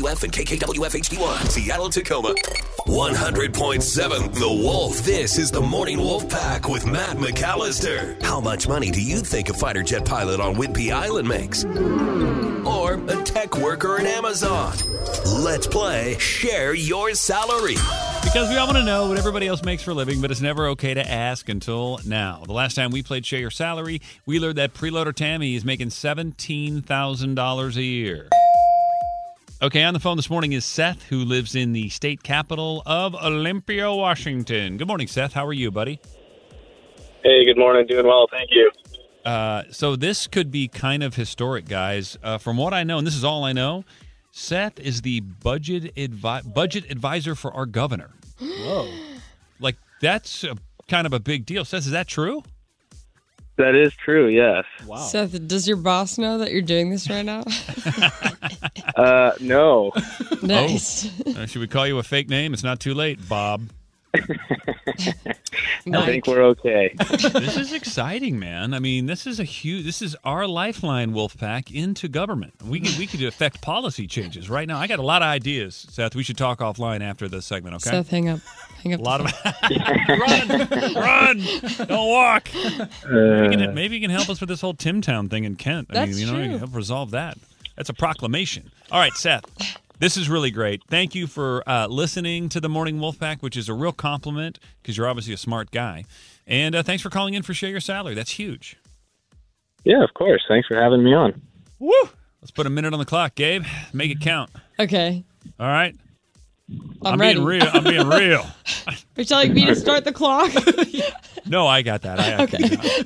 KKWF and KKWF HD1, Seattle, Tacoma. 100.7 The Wolf. This is the Morning Wolf Pack with Matt McAllister. How much money do you think a fighter jet pilot on Whidbey Island makes? Or a tech worker in Amazon? Let's play Share Your Salary. Because we all want to know what everybody else makes for a living, but it's never okay to ask until now. The last time we played Share Your Salary, we learned that preloader Tammy is making $17,000 a year. Okay, on the phone this morning is Seth, who lives in the state capital of Olympia, Washington. Good morning, Seth. How are you, buddy? Hey, good morning. Doing well, thank you. Uh, so this could be kind of historic, guys. Uh, from what I know, and this is all I know, Seth is the budget advi- budget advisor for our governor. Whoa! Like that's a, kind of a big deal. Seth, is that true? That is true. Yes. Wow. Seth, does your boss know that you're doing this right now? Uh, no. nice. Uh, should we call you a fake name? It's not too late, Bob. I think we're okay. this is exciting, man. I mean, this is a huge. This is our lifeline, Wolfpack, into government. We could we could affect policy changes right now. I got a lot of ideas, Seth. We should talk offline after this segment. Okay. Seth, hang up. Hang up. a lot of run, run, don't walk. Uh, Maybe you, can, maybe you can help us with this whole Tim Town thing in Kent. I That's mean, you know, you true. can help resolve that. That's a proclamation. All right, Seth. This is really great. Thank you for uh, listening to the Morning Wolfpack, which is a real compliment because you're obviously a smart guy. And uh, thanks for calling in for Share Your Salary. That's huge. yeah, of course. Thanks for having me on. Woo! Let's put a minute on the clock, Gabe. Make it count. Okay. All right. I'm, ready. being real. I'm being real. Are you telling me to start the clock? No, I got that. I, I, Okay.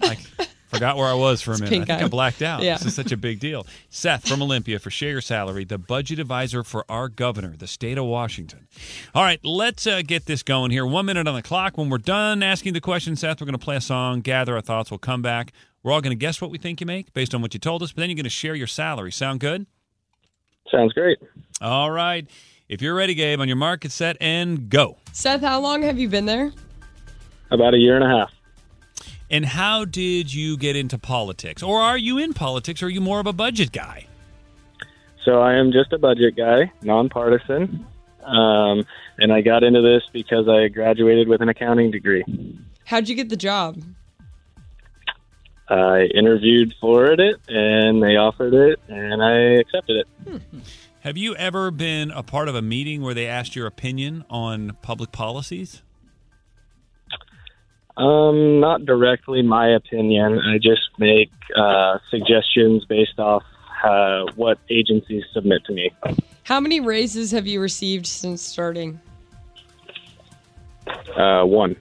I, forgot where I was for a minute. I pink think I blacked out. Yeah. This is such a big deal. Seth from Olympia for Share Your Salary, the budget advisor for our governor, the state of Washington. All right, let's uh, get this going here. One minute on the clock. When we're done asking the question, Seth, we're going to play a song, gather our thoughts. We'll come back. We're all going to guess what we think you make based on what you told us, but then you're going to share your salary. Sound good? Sounds great. All right. If you're ready, Gabe, on your market set, and go. Seth, how long have you been there? About a year and a half. And how did you get into politics? Or are you in politics, or are you more of a budget guy? So I am just a budget guy, nonpartisan. Um, and I got into this because I graduated with an accounting degree. How'd you get the job? I interviewed for it, and they offered it, and I accepted it. Have you ever been a part of a meeting where they asked your opinion on public policies? Um, not directly my opinion. I just make uh, suggestions based off uh, what agencies submit to me. How many raises have you received since starting? Uh, one.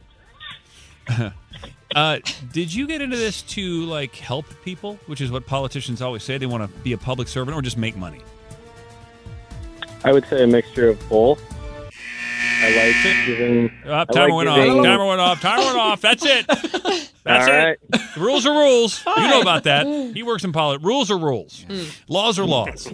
Uh, did you get into this to like help people, which is what politicians always say? They want to be a public servant or just make money. I would say a mixture of both. I like giving. I timer like went giving- off. Timer went off. Timer went off. That's it. That's All it. right. The rules are rules. You know about that. He works in politics. Rules are rules. Laws are laws.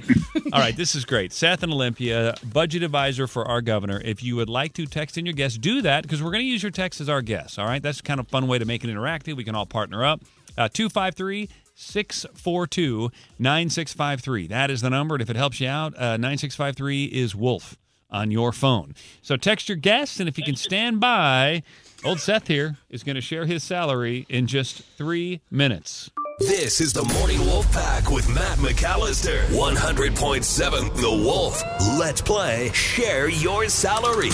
All right, this is great. Seth and Olympia, budget advisor for our governor. If you would like to text in your guest, do that because we're going to use your text as our guest. All right, that's kind of a fun way to make it interactive. We can all partner up. Uh, 253 642 9653. That is the number. And if it helps you out, uh, 9653 is Wolf on your phone. So text your guests, and if you can stand by, old Seth here is going to share his salary in just three minutes. This is the Morning Wolf Pack with Matt McAllister. 100.7 The Wolf. Let's play Share Your Salary.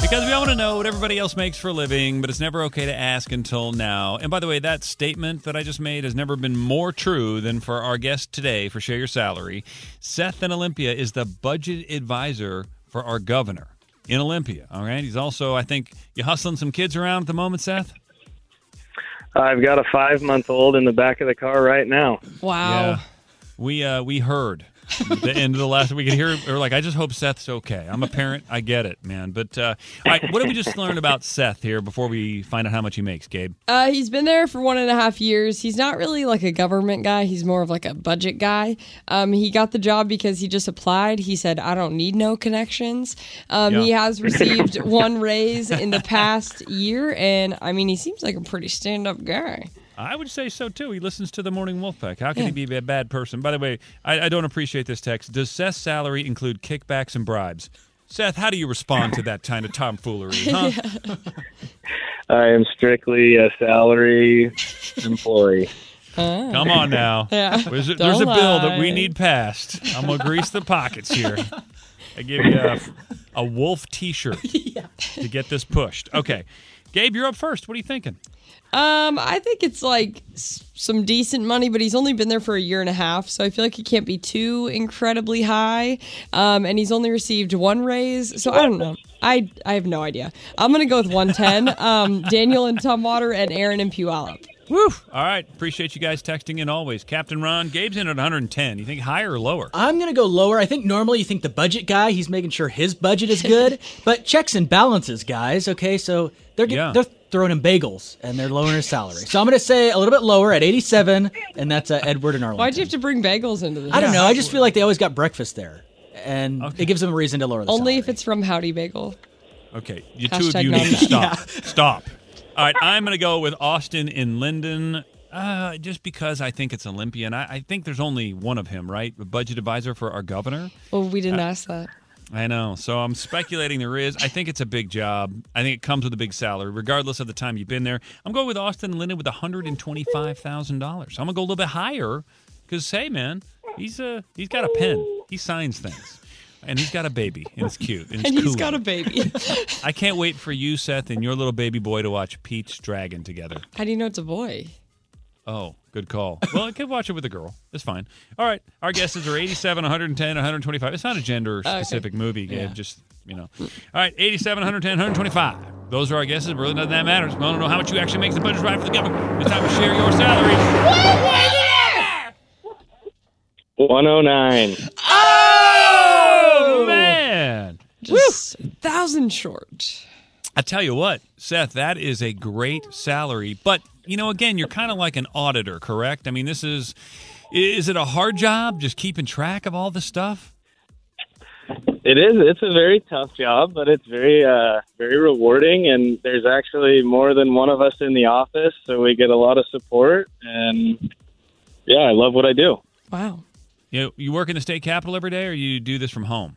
Because we all want to know what everybody else makes for a living, but it's never okay to ask until now. And by the way, that statement that I just made has never been more true than for our guest today for Share Your Salary. Seth in Olympia is the budget advisor for our governor in Olympia. All right. He's also, I think, you hustling some kids around at the moment, Seth? I've got a five month old in the back of the car right now. Wow. We uh we heard. the end of the last we could hear or like I just hope Seth's okay. I'm a parent, I get it, man. But uh, all right, what did we just learn about Seth here before we find out how much he makes, Gabe? Uh, he's been there for one and a half years. He's not really like a government guy. He's more of like a budget guy. Um, he got the job because he just applied. He said, "I don't need no connections." Um, He has received one raise in the past year, and I mean, he seems like a pretty stand-up guy. I would say so too. He listens to the Morning Wolfpack. How can Yeah. he be a bad person? By the way, I, I don't appreciate this text. Does Seth's salary include kickbacks and bribes? Seth, how do you respond to that kind of tomfoolery? Huh? I am strictly a salary employee. Ah. Come on now. Yeah. There's a, there's a bill that we need passed. I'm gonna grease the pockets here. I give you a, a wolf T-shirt to get this pushed. Okay, Gabe, you're up first. What are you thinking? Um, I think it's like some decent money, but he's only been there for a year and a half, so I feel like he can't be too incredibly high. Um, and he's only received one raise, so I don't know. I I have no idea. I'm gonna go with 110. Um, Daniel and Tumwater and Aaron and Puyallup. Woo! All right, appreciate you guys texting in always. Captain Ron, Gabe's in at 110. You think higher or lower? I'm gonna go lower. I think normally you think the budget guy, he's making sure his budget is good, but checks and balances, guys. Okay, so they're get, Yeah. they're throwing him bagels and they're lowering his salary. So I'm gonna say a little bit lower at 87, and that's uh, Edward and Arlington. Why'd you have to bring bagels into this? I don't know. I just feel like they always got breakfast there, and Okay. it gives them a reason to lower the salary. Only salary. if it's from Howdy Bagel. Okay, you two of you need to non-bet. stop. Stop. All right, I'm going to go with Austin in Lynden. Uh, just because I think it's Olympian. I, I think there's only one of him, right? The budget advisor for our governor. Well, we didn't ask that. I know. So I'm speculating there is. I think it's a big job. I think it comes with a big salary, regardless of the time you've been there. I'm going with Austin Lynden with $125,000. I'm going to go a little bit higher because, hey, man, he's a, he's got a pen. He signs things. And he's got a baby, and it's cute. And, it's And he's cool. got a baby. I can't wait for you, Seth, and your little baby boy to watch Pete's Dragon together. How do you know it's a boy? Oh, good call. Well, I could watch it with a girl. It's fine. All right. Our guesses are 87, 110, 125. It's not a gender specific movie, Gabe. Just, you know. All right. 87, 110, 125. Those are our guesses. Really, none of that matters. We want to know how much you actually make the budget right for the government. It's time to share your salary. 109. Oh, man. Just a thousand short. I tell you what, Seth, that is a great salary. But, you know, again, you're kind of like an auditor, correct? I mean, this is. Is it a hard job just keeping track of all this stuff? It is. It's a very tough job, but it's very, uh, very rewarding. And there's actually more than one of us in the office, so we get a lot of support. And yeah, I love what I do. Wow. You know, you work in the state capitol every day, or you do this from home?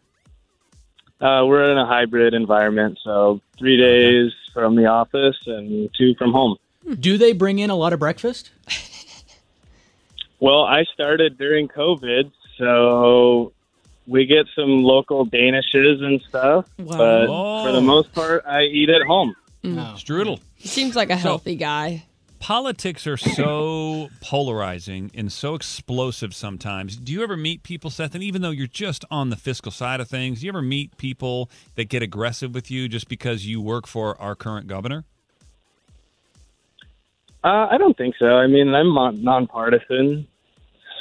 Uh, we're in a hybrid environment, so three days from the office and two from home. Do they bring in a lot of breakfast? Well, I started during COVID, so we get some local danishes and stuff. Wow. But Oh. for the oh. most part, I eat at home. Mm. Oh. Strudel. He seems like a healthy guy. Politics are so polarizing and so explosive sometimes. Do you ever meet people, Seth, and even though you're just on the fiscal side of things, do you ever meet people that get aggressive with you just because you work for our current governor? Uh, I don't think so. I mean, I'm mon- nonpartisan,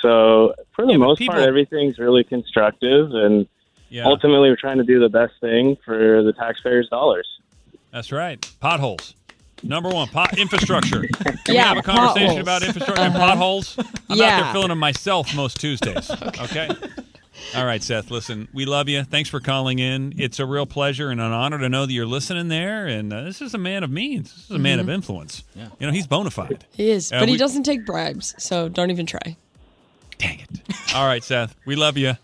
so for the Yeah, most people- part, everything's really constructive, and Yeah, ultimately, we're trying to do the best thing for the taxpayers' dollars. that's right. Potholes. Number one, pot infrastructure. Can we have a conversation potholes. about infrastructure and potholes? I'm out there filling them myself most Tuesdays. okay. All right, Seth. Listen, we love you. Thanks for calling in. It's a real pleasure and an honor to know that you're listening there. And uh, this is a man of means. This is a man of influence. Yeah. You know, he's bona fide. He is, Uh, but he doesn't take bribes, so don't even try. Dang it. All right, Seth. We love you.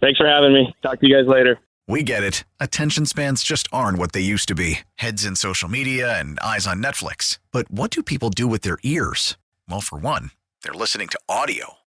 Thanks for having me. Talk to you guys later. We get it. Attention spans just aren't what they used to be heads in social media and eyes on Netflix. But what do people do with their ears? Well, for one, they're listening to audio.